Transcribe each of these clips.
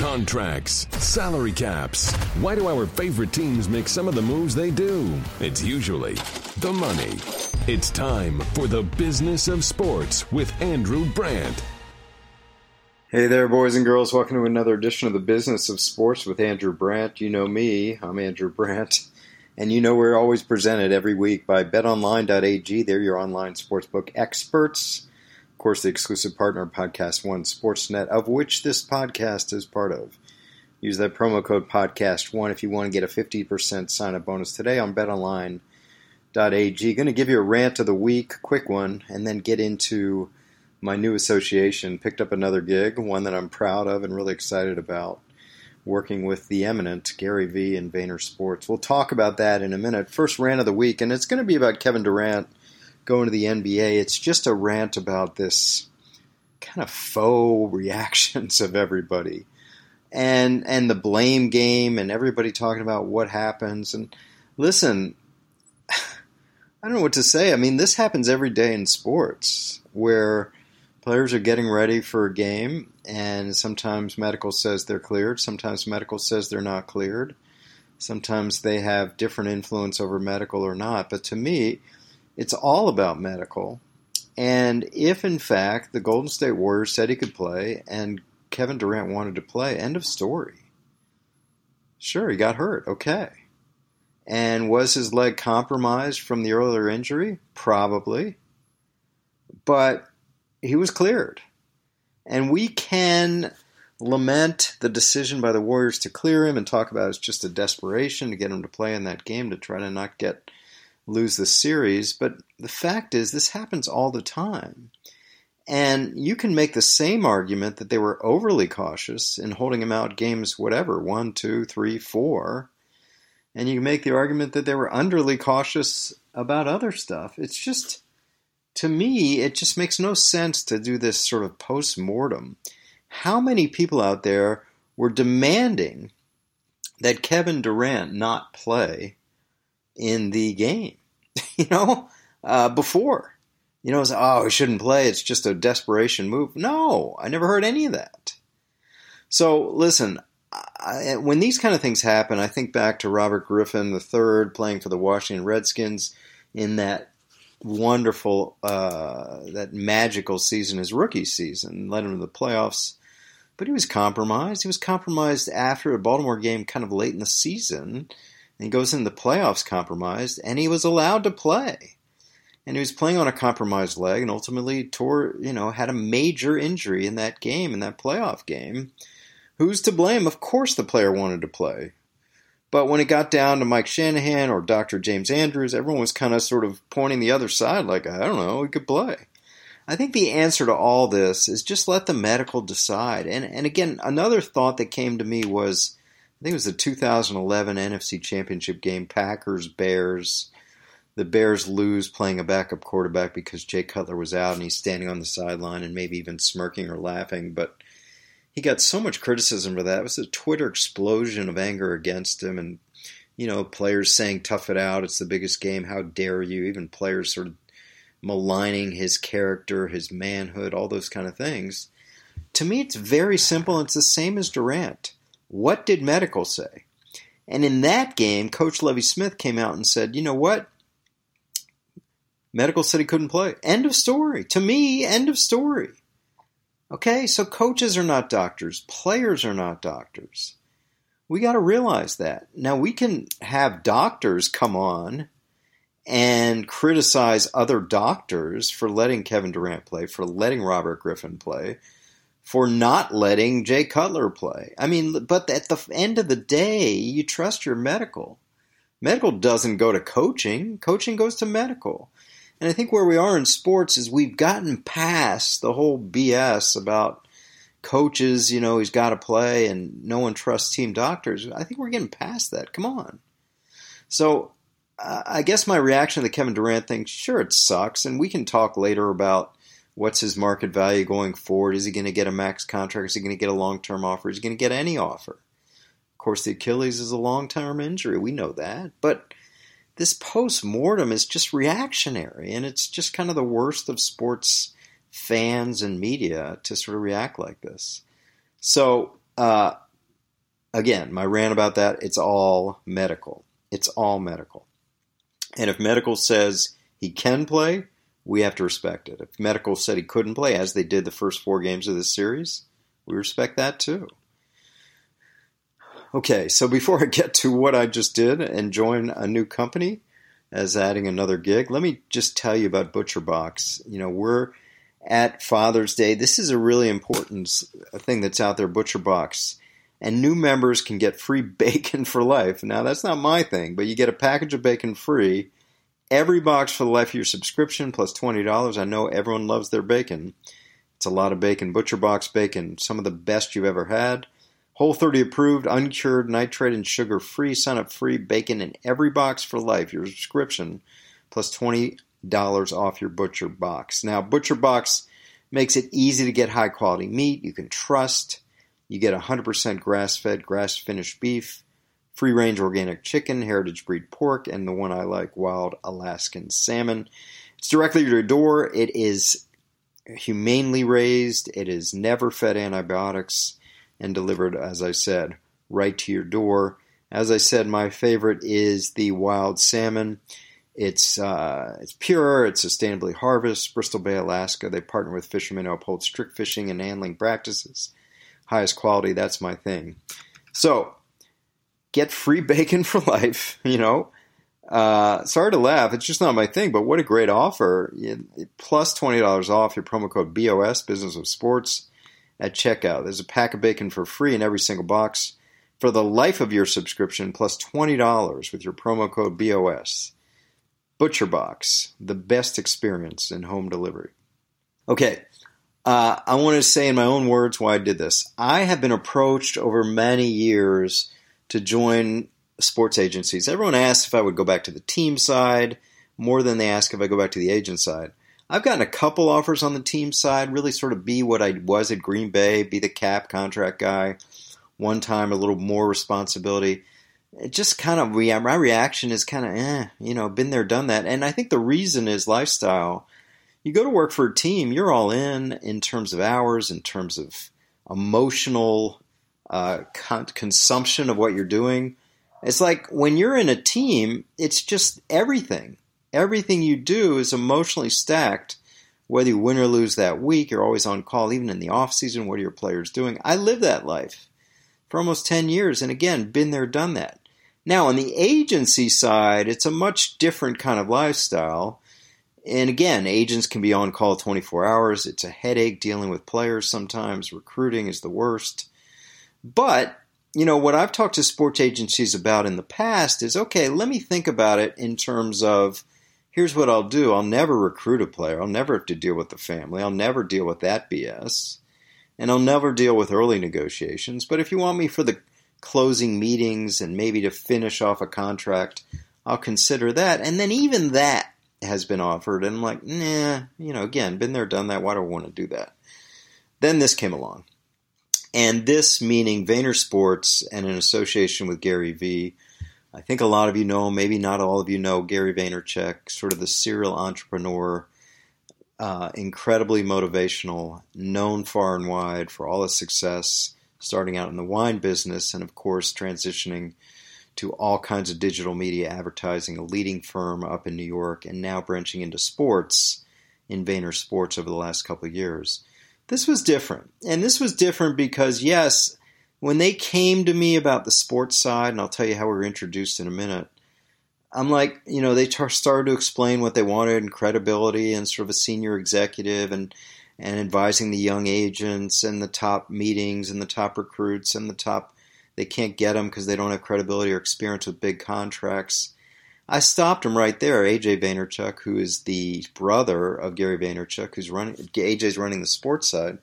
Contracts, salary caps. Why do our favorite teams make some of the moves they do? It's usually the money. It's time for the business of sports with Andrew Brandt. Hey there, boys and girls. Welcome to another edition of the Business of Sports with Andrew Brandt. You know me, I'm Andrew Brandt. And you know we're always presented every week by betonline.ag. They're your online sportsbook experts course, the exclusive partner Podcast One Sportsnet, of which this podcast is part of. Use that promo code Podcast1 if you want to get a 50% sign up bonus today on betonline.ag. Going to give you a rant of the week, quick one, and then get into my new association. Picked up another gig, one that I'm proud of and really excited about, working with the eminent Gary Vee and Vayner Sports. We'll talk about that in a minute. First rant of the week, and it's going to be about Kevin Durant going to the NBA, it's just a rant about this kind of faux reactions of everybody. And and the blame game and everybody talking about what happens and listen, I don't know what to say. I mean, this happens every day in sports where players are getting ready for a game and sometimes medical says they're cleared, sometimes medical says they're not cleared. Sometimes they have different influence over medical or not, but to me, it's all about medical. And if, in fact, the Golden State Warriors said he could play and Kevin Durant wanted to play, end of story. Sure, he got hurt. Okay. And was his leg compromised from the earlier injury? Probably. But he was cleared. And we can lament the decision by the Warriors to clear him and talk about it's just a desperation to get him to play in that game to try to not get lose the series. But the fact is, this happens all the time. And you can make the same argument that they were overly cautious in holding him out games, whatever, one, two, three, four. And you can make the argument that they were underly cautious about other stuff. It's just, to me, it just makes no sense to do this sort of post mortem. How many people out there were demanding that Kevin Durant not play in the game? you know, uh, before. You know, it's, oh, he shouldn't play. It's just a desperation move. No, I never heard any of that. So listen, I, when these kind of things happen, I think back to Robert Griffin III playing for the Washington Redskins in that wonderful, uh, that magical season, his rookie season, led him to the playoffs. But he was compromised. He was compromised after a Baltimore game, kind of late in the season and he goes in the playoffs compromised, and he was allowed to play. And he was playing on a compromised leg, and ultimately tore, you know, had a major injury in that game, in that playoff game. Who's to blame? Of course, the player wanted to play. But when it got down to Mike Shanahan or Dr. James Andrews, everyone was kind of sort of pointing the other side, like, I don't know, he could play. I think the answer to all this is just let the medical decide. And and again, another thought that came to me was I think it was the 2011 NFC Championship game, Packers Bears. The Bears lose playing a backup quarterback because Jay Cutler was out and he's standing on the sideline and maybe even smirking or laughing. But he got so much criticism for that. It was a Twitter explosion of anger against him, and you know, players saying "tough it out," it's the biggest game. How dare you? Even players sort of maligning his character, his manhood, all those kind of things. To me, it's very simple. It's the same as Durant. What did medical say? And in that game, Coach Lovie Smith came out and said, you know what? Medical said he couldn't play. End of story. To me, end of story. Okay, so coaches are not doctors, players are not doctors. We got to realize that. Now, we can have doctors come on and criticize other doctors for letting Kevin Durant play, for letting Robert Griffin play, for not letting Jay Cutler play. I mean, but at the end of the day, you trust your medical. Medical doesn't go to coaching, coaching goes to medical. And I think where we are in sports is we've gotten past the whole BS about coaches, you know, he's got to play and no one trusts team doctors. I think we're getting past that. Come on. So I guess my reaction to the Kevin Durant thing, sure, it sucks. And we can talk later about What's his market value going forward? Is he going to get a max contract? Is he going to get a long term offer? Is he going to get any offer? Of course, the Achilles is a long term injury. We know that. But this post mortem is just reactionary, and it's just kind of the worst of sports fans and media to sort of react like this. So, uh, again, my rant about that, it's all medical. It's all medical. And if medical says he can play, we have to respect it. If medical said he couldn't play, as they did the first four games of this series, we respect that too. Okay, so before I get to what I just did and join a new company as adding another gig, let me just tell you about ButcherBox. You know, we're at Father's Day. This is a really important thing that's out there, ButcherBox. And new members can get free bacon for life. Now, that's not my thing, but you get a package of bacon free every box for the life of your subscription plus $20. I know everyone loves their bacon. It's a lot of bacon. Butcher Box bacon, some of the best you've ever had. Whole 30 approved, uncured, nitrate and sugar free, sign up free bacon in every box for life. Your subscription plus $20 off your Butcher Box. Now, Butcher Box makes it easy to get high quality meat you can trust. You get 100% grass fed, grass finished beef, free range organic chicken, heritage breed pork, and the one I like, wild Alaskan salmon. It's directly to your door. It is humanely raised, it is never fed antibiotics and delivered, as I said, right to your door. As I said, my favorite is the wild salmon. It's uh, it's pure. It's sustainably harvested. Bristol Bay, Alaska. They partner with fishermen who uphold strict fishing and handling practices. Highest quality. That's my thing. So get free bacon for life. You know, uh, sorry to laugh. It's just not my thing. But what a great offer! Plus Plus twenty dollars off your promo code BOS Business of Sports at checkout. There's a pack of bacon for free in every single box for the life of your subscription, plus $20 with your promo code BOS. ButcherBox, the best experience in home delivery. Okay, uh, I want to say in my own words why I did this. I have been approached over many years to join sports agencies. Everyone asks if I would go back to the team side more than they ask if I go back to the agent side. I've gotten a couple offers on the team side, really sort of be what I was at Green Bay, be the cap contract guy. One time, a little more responsibility. It just kind of, my reaction is kind of, eh, you know, been there, done that. And I think the reason is lifestyle. You go to work for a team, you're all in in terms of hours, in terms of emotional uh, con- consumption of what you're doing. It's like when you're in a team, it's just everything everything you do is emotionally stacked. Whether you win or lose that week, you're always on call, even in the off season. What are your players doing? I live that life for almost 10 years, and again, been there, done that. Now, on the agency side, it's a much different kind of lifestyle. And again, agents can be on call 24 hours. It's a headache dealing with players sometimes. Recruiting is the worst. But, you know, what I've talked to sports agencies about in the past is okay, let me think about it in terms of here's what I'll do I'll never recruit a player. I'll never have to deal with the family. I'll never deal with that BS. And I'll never deal with early negotiations. But if you want me for the closing meetings and maybe to finish off a contract, I'll consider that. And then even that has been offered. And I'm like, nah, you know, again, been there, done that. Why do I want to do that? Then this came along. And this meaning Vayner Sports and an association with Gary Vee I think a lot of you know, maybe not all of you know, Gary Vaynerchuk, sort of the serial entrepreneur, uh, incredibly motivational, known far and wide for all his success, starting out in the wine business and, of course, transitioning to all kinds of digital media advertising, a leading firm up in New York, and now branching into sports in Vayner Sports over the last couple of years. This was different. And this was different because, yes, when they came to me about the sports side, and I'll tell you how we were introduced in a minute, I'm like, you know, they t- started to explain what they wanted and credibility and sort of a senior executive and and advising the young agents and the top meetings and the top recruits and the top they can't get them because they don't have credibility or experience with big contracts. I stopped him right there. AJ Vaynerchuk, who is the brother of Gary Vaynerchuk, who's running AJ's running the sports side.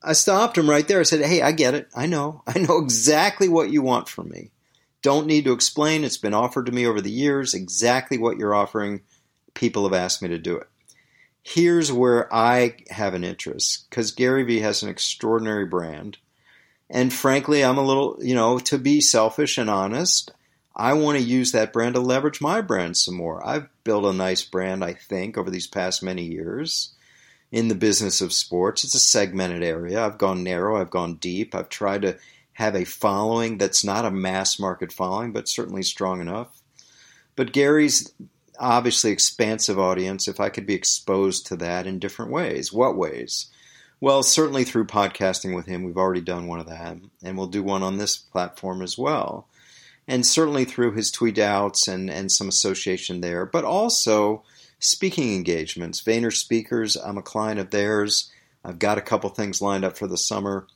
I stopped him right there. I said, Hey, I get it. I know. I know exactly what you want from me. Don't need to explain. It's been offered to me over the years. Exactly what you're offering. People have asked me to do it. Here's where I have an interest because Gary Vee has an extraordinary brand. And frankly, I'm a little, you know, to be selfish and honest, I want to use that brand to leverage my brand some more. I've built a nice brand, I think, over these past many years in the business of sports. It's a segmented area. I've gone narrow, I've gone deep. I've tried to have a following that's not a mass market following, but certainly strong enough. But Gary's obviously expansive audience, if I could be exposed to that in different ways. What ways? Well, certainly through podcasting with him. We've already done one of that, and we'll do one on this platform as well. And certainly through his tweet outs and, and some association there, but also speaking engagements. Vayner Speakers, I'm a client of theirs. I've got a couple things lined up for the summer.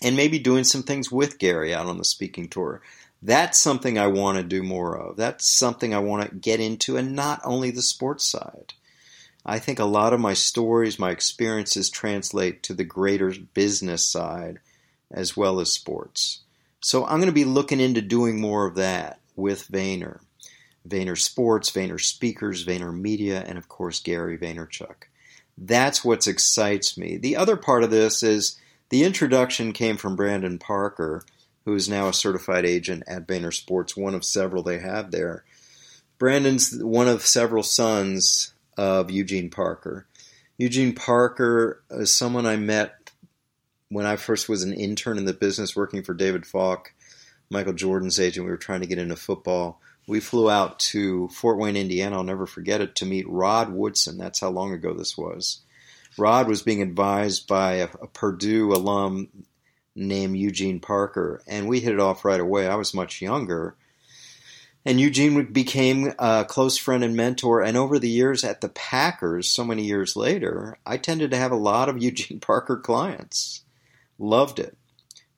And maybe doing some things with Gary out on the speaking tour. That's something I want to do more of. That's something I want to get into, and not only the sports side. I think a lot of my stories, my experiences translate to the greater business side as well as sports. So I'm going to be looking into doing more of that with Vayner. Vayner Sports, Vayner Speakers, Vayner Media, and of course Gary Vaynerchuk. That's what excites me. The other part of this is the introduction came from Brandon Parker, who is now a certified agent at Vayner Sports, one of several they have there. Brandon's one of several sons of Eugene Parker. Eugene Parker is someone I met when I first was an intern in the business working for David Falk, Michael Jordan's agent. We were trying to get into football. We flew out to Fort Wayne, Indiana. I'll never forget it to meet Rod Woodson. That's how long ago this was. Rod was being advised by a, a Purdue alum named Eugene Parker, and we hit it off right away. I was much younger, and Eugene became a close friend and mentor. And over the years at the Packers, so many years later, I tended to have a lot of Eugene Parker clients. Loved it.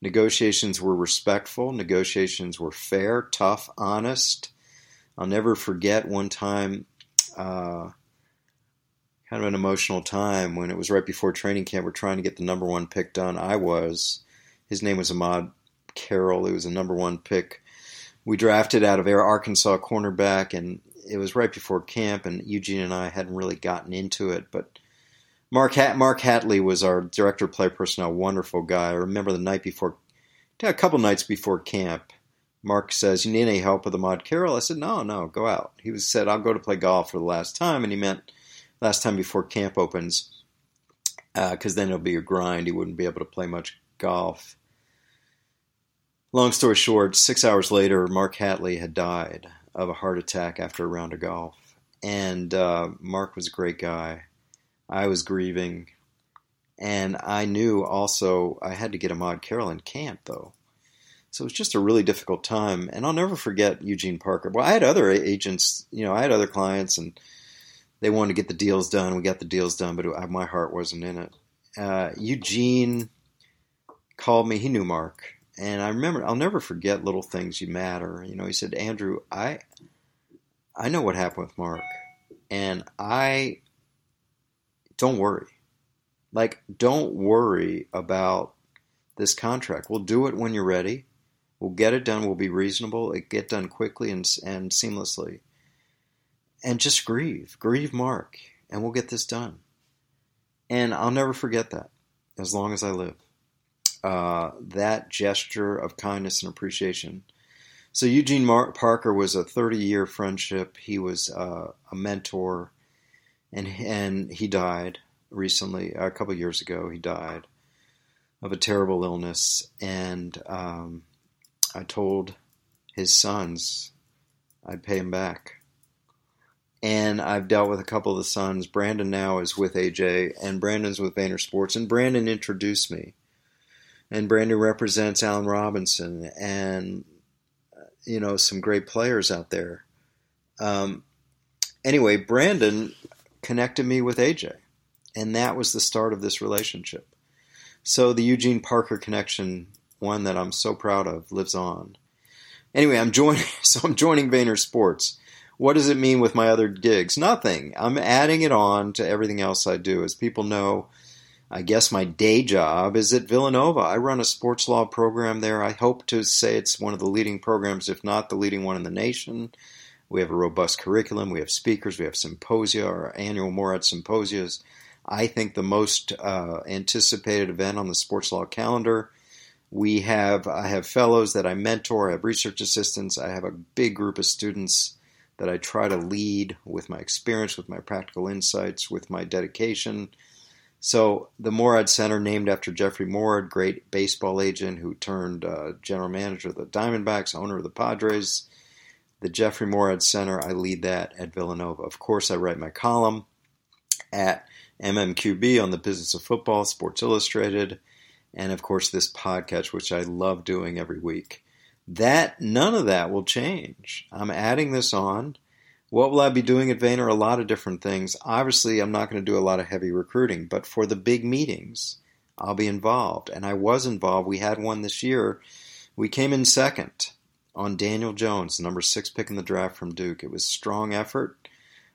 Negotiations were respectful, negotiations were fair, tough, honest. I'll never forget one time, uh, kind of an emotional time when it was right before training camp. We're trying to get the number one pick done. I was. His name was Ahmad Carroll. He was a number one pick we drafted out of Arkansas cornerback, and it was right before camp, and Eugene and I hadn't really gotten into it. But Mark Hat- Mark Hatley was our director of play personnel, wonderful guy. I remember the night before, a couple nights before camp, Mark says, "You need any help with Ahmad Carroll?" I said, "No, no, go out." He was said, "I'll go to play golf for the last time," and he meant last time before camp opens, because uh, then it'll be a grind. He wouldn't be able to play much golf. Long story short, six hours later, Mark Hatley had died of a heart attack after a round of golf. And uh, Mark was a great guy. I was grieving. And I knew also I had to get a Ahmad Carroll in camp, though. So it was just a really difficult time. And I'll never forget Eugene Parker. Well, I had other agents, you know, I had other clients, and they wanted to get the deals done. We got the deals done, but my heart wasn't in it. Uh, Eugene called me. He knew Mark and I remember I'll never forget little things you matter. You know, he said, Andrew, I I know what happened with Mark, and I don't worry. Like, don't worry about this contract. We'll do it when you're ready. We'll get it done. We'll be reasonable. It get done quickly and and seamlessly. And just grieve, grieve Mark, and we'll get this done. And I'll never forget that as long as I live uh, that gesture of kindness and appreciation. So Eugene Mar- Parker was a 30 year friendship. He was uh, a mentor, and and he died recently. A couple years ago, he died of a terrible illness. And um, I told his sons I'd pay him back. And I've dealt with a couple of the sons. Brandon now is with AJ, and Brandon's with Vayner Sports. And Brandon introduced me and Brandon represents Allen Robinson and you know some great players out there. Um, anyway, Brandon connected me with AJ, and that was the start of this relationship. So the Eugene Parker connection, one that I'm so proud of, lives on. Anyway, I'm joining. So I'm joining Vayner Sports. What does it mean with my other gigs? Nothing. I'm adding it on to everything else I do. As people know, I guess my day job is at Villanova. I run a sports law program there. I hope to say it's one of the leading programs, if not the leading one in the nation. We have a robust curriculum. We have speakers. We have symposia. Our annual Moorad Symposias. I think the most uh, anticipated event on the sports law calendar. We have I have fellows that I mentor. I have research assistants. I have a big group of students that I try to lead with my experience, with my practical insights, with my dedication So the Moorad Center, named after Jeffrey Moorad, great baseball agent who turned uh, general manager of the Diamondbacks, owner of the Padres. The Jeffrey Moorad Center, I lead that at Villanova. Of course, I write my column at MMQB on the business of football, Sports Illustrated, and of course this podcast, which I love doing every week. That none of that will change. I'm adding this on what will I be doing at Vayner? A lot of different things. Obviously, I'm not going to do a lot of heavy recruiting, but for the big meetings, I'll be involved. And I was involved. We had one this year. We came in second on Daniel Jones, number six pick in the draft from Duke. It was strong effort.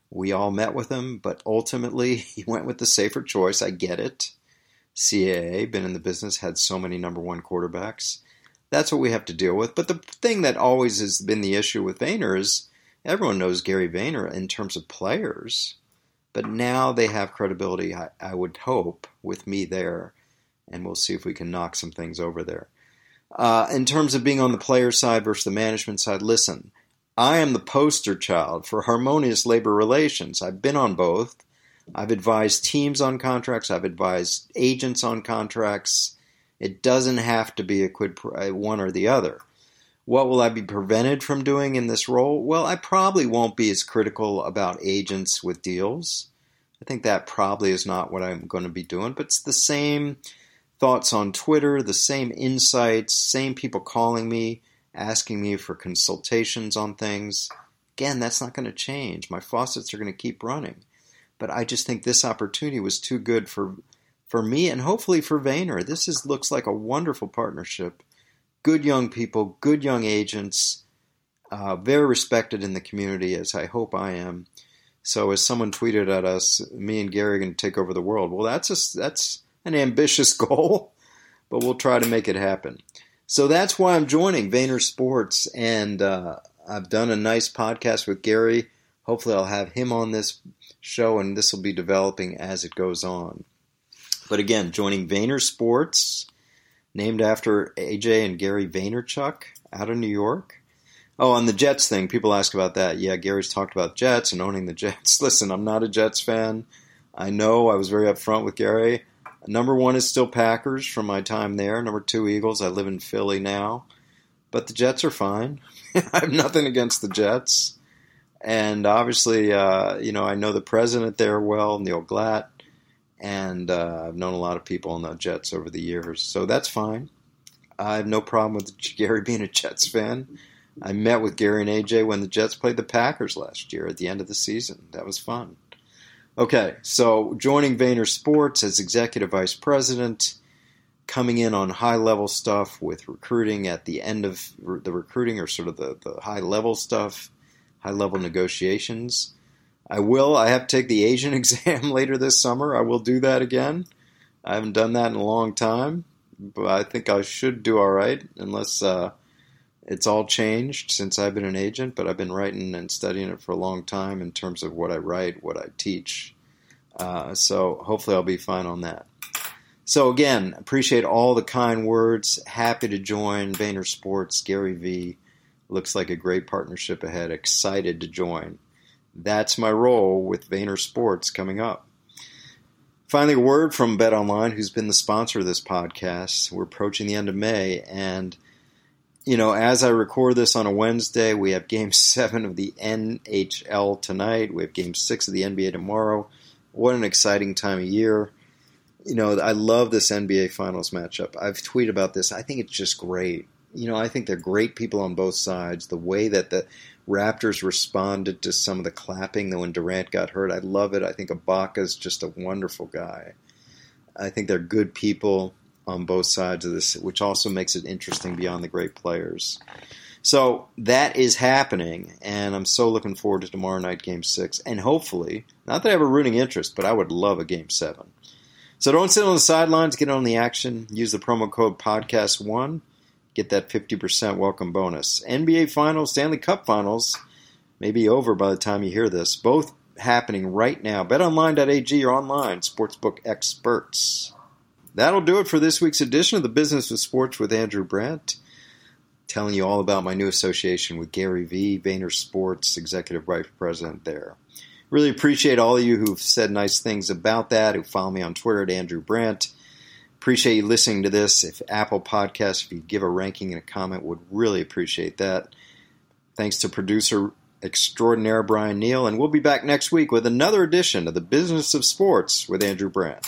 We all met with him, but ultimately he went with the safer choice. I get it. CAA, been in the business, had so many number one quarterbacks. That's what we have to deal with. But the thing that always has been the issue with Vayner is everyone knows Gary Vayner in terms of players, but now they have credibility, I, I would hope, with me there, and we'll see if we can knock some things over there. Uh, in terms of being on the player side versus the management side, listen, I am the poster child for harmonious labor relations. I've been on both. I've advised teams on contracts. I've advised agents on contracts. It doesn't have to be a quid pro, one or the other. What will I be prevented from doing in this role? Well, I probably won't be as critical about agents with deals. I think that probably is not what I'm going to be doing, but it's the same thoughts on Twitter, the same insights, same people calling me, asking me for consultations on things. Again, that's not going to change. My faucets are going to keep running. But I just think this opportunity was too good for for me and hopefully for Vayner. This is looks like a wonderful partnership good young people, good young agents, uh, very respected in the community, as I hope I am. So, as someone tweeted at us, me and Gary are going to take over the world. Well, that's a, that's an ambitious goal, but we'll try to make it happen. So that's why I'm joining Vayner Sports, and uh, I've done a nice podcast with Gary. Hopefully, I'll have him on this show, and this will be developing as it goes on. But again, joining Vayner Sports named after AJ and Gary Vaynerchuk out of New York. Oh, on the Jets thing, people ask about that. Yeah, Gary's talked about Jets and owning the Jets. Listen, I'm not a Jets fan. I know I was very upfront with Gary. Number one is still Packers from my time there. Number two, Eagles. I live in Philly now. But the Jets are fine. I have nothing against the Jets. And obviously, uh, you know, I know the president there well, Neil Glat and uh, I've known a lot of people in the Jets over the years, so that's fine. I have no problem with Gary being a Jets fan. I met with Gary and AJ when the Jets played the Packers last year at the end of the season. That was fun. Okay, so joining Vayner Sports as executive vice president, coming in on high level stuff with recruiting at the end of the recruiting or sort of the, the high level stuff, high level negotiations I will. I have to take the Asian exam later this summer. I will do that again. I haven't done that in a long time, but I think I should do all right, unless uh, it's all changed since I've been an agent. But I've been writing and studying it for a long time in terms of what I write, what I teach. Uh, so hopefully I'll be fine on that. So again, appreciate all the kind words. Happy to join Vayner Sports, Gary Vee. Looks like a great partnership ahead. Excited to join that's my role with Vayner Sports coming up. Finally, a word from Bet Online, who's been the sponsor of this podcast. We're approaching the end of May, and you know, as I record this on a Wednesday, we have Game Seven of the NHL tonight. We have Game Six of the NBA tomorrow. What an exciting time of year! You know, I love this NBA Finals matchup. I've tweeted about this. I think it's just great. You know, I think they're great people on both sides. The way that the Raptors responded to some of the clapping when Durant got hurt. I love it. I think Ibaka's just a wonderful guy. I think they're good people on both sides of this, which also makes it interesting beyond the great players. So that is happening, and I'm so looking forward to tomorrow night, Game Six, and hopefully, not that I have a rooting interest, but I would love a Game Seven. So don't sit on the sidelines, get on the action. Use the promo code Podcast One get that 50% welcome bonus. NBA Finals, Stanley Cup Finals may be over by the time you hear this. Both happening right now. BetOnline.ag, your online sportsbook experts. That'll do it for this week's edition of the Business of Sports with Andrew Brandt. Telling you all about my new association with Gary Vee, Vayner Sports, Executive Vice President there. Really appreciate all of you who've said nice things about that, who follow me on Twitter at Andrew Brandt. Appreciate you listening to this. If Apple Podcasts, if you give a ranking and a comment, would really appreciate that. Thanks to producer extraordinaire Brian Neal, and we'll be back next week with another edition of the Business of Sports with Andrew Brandt.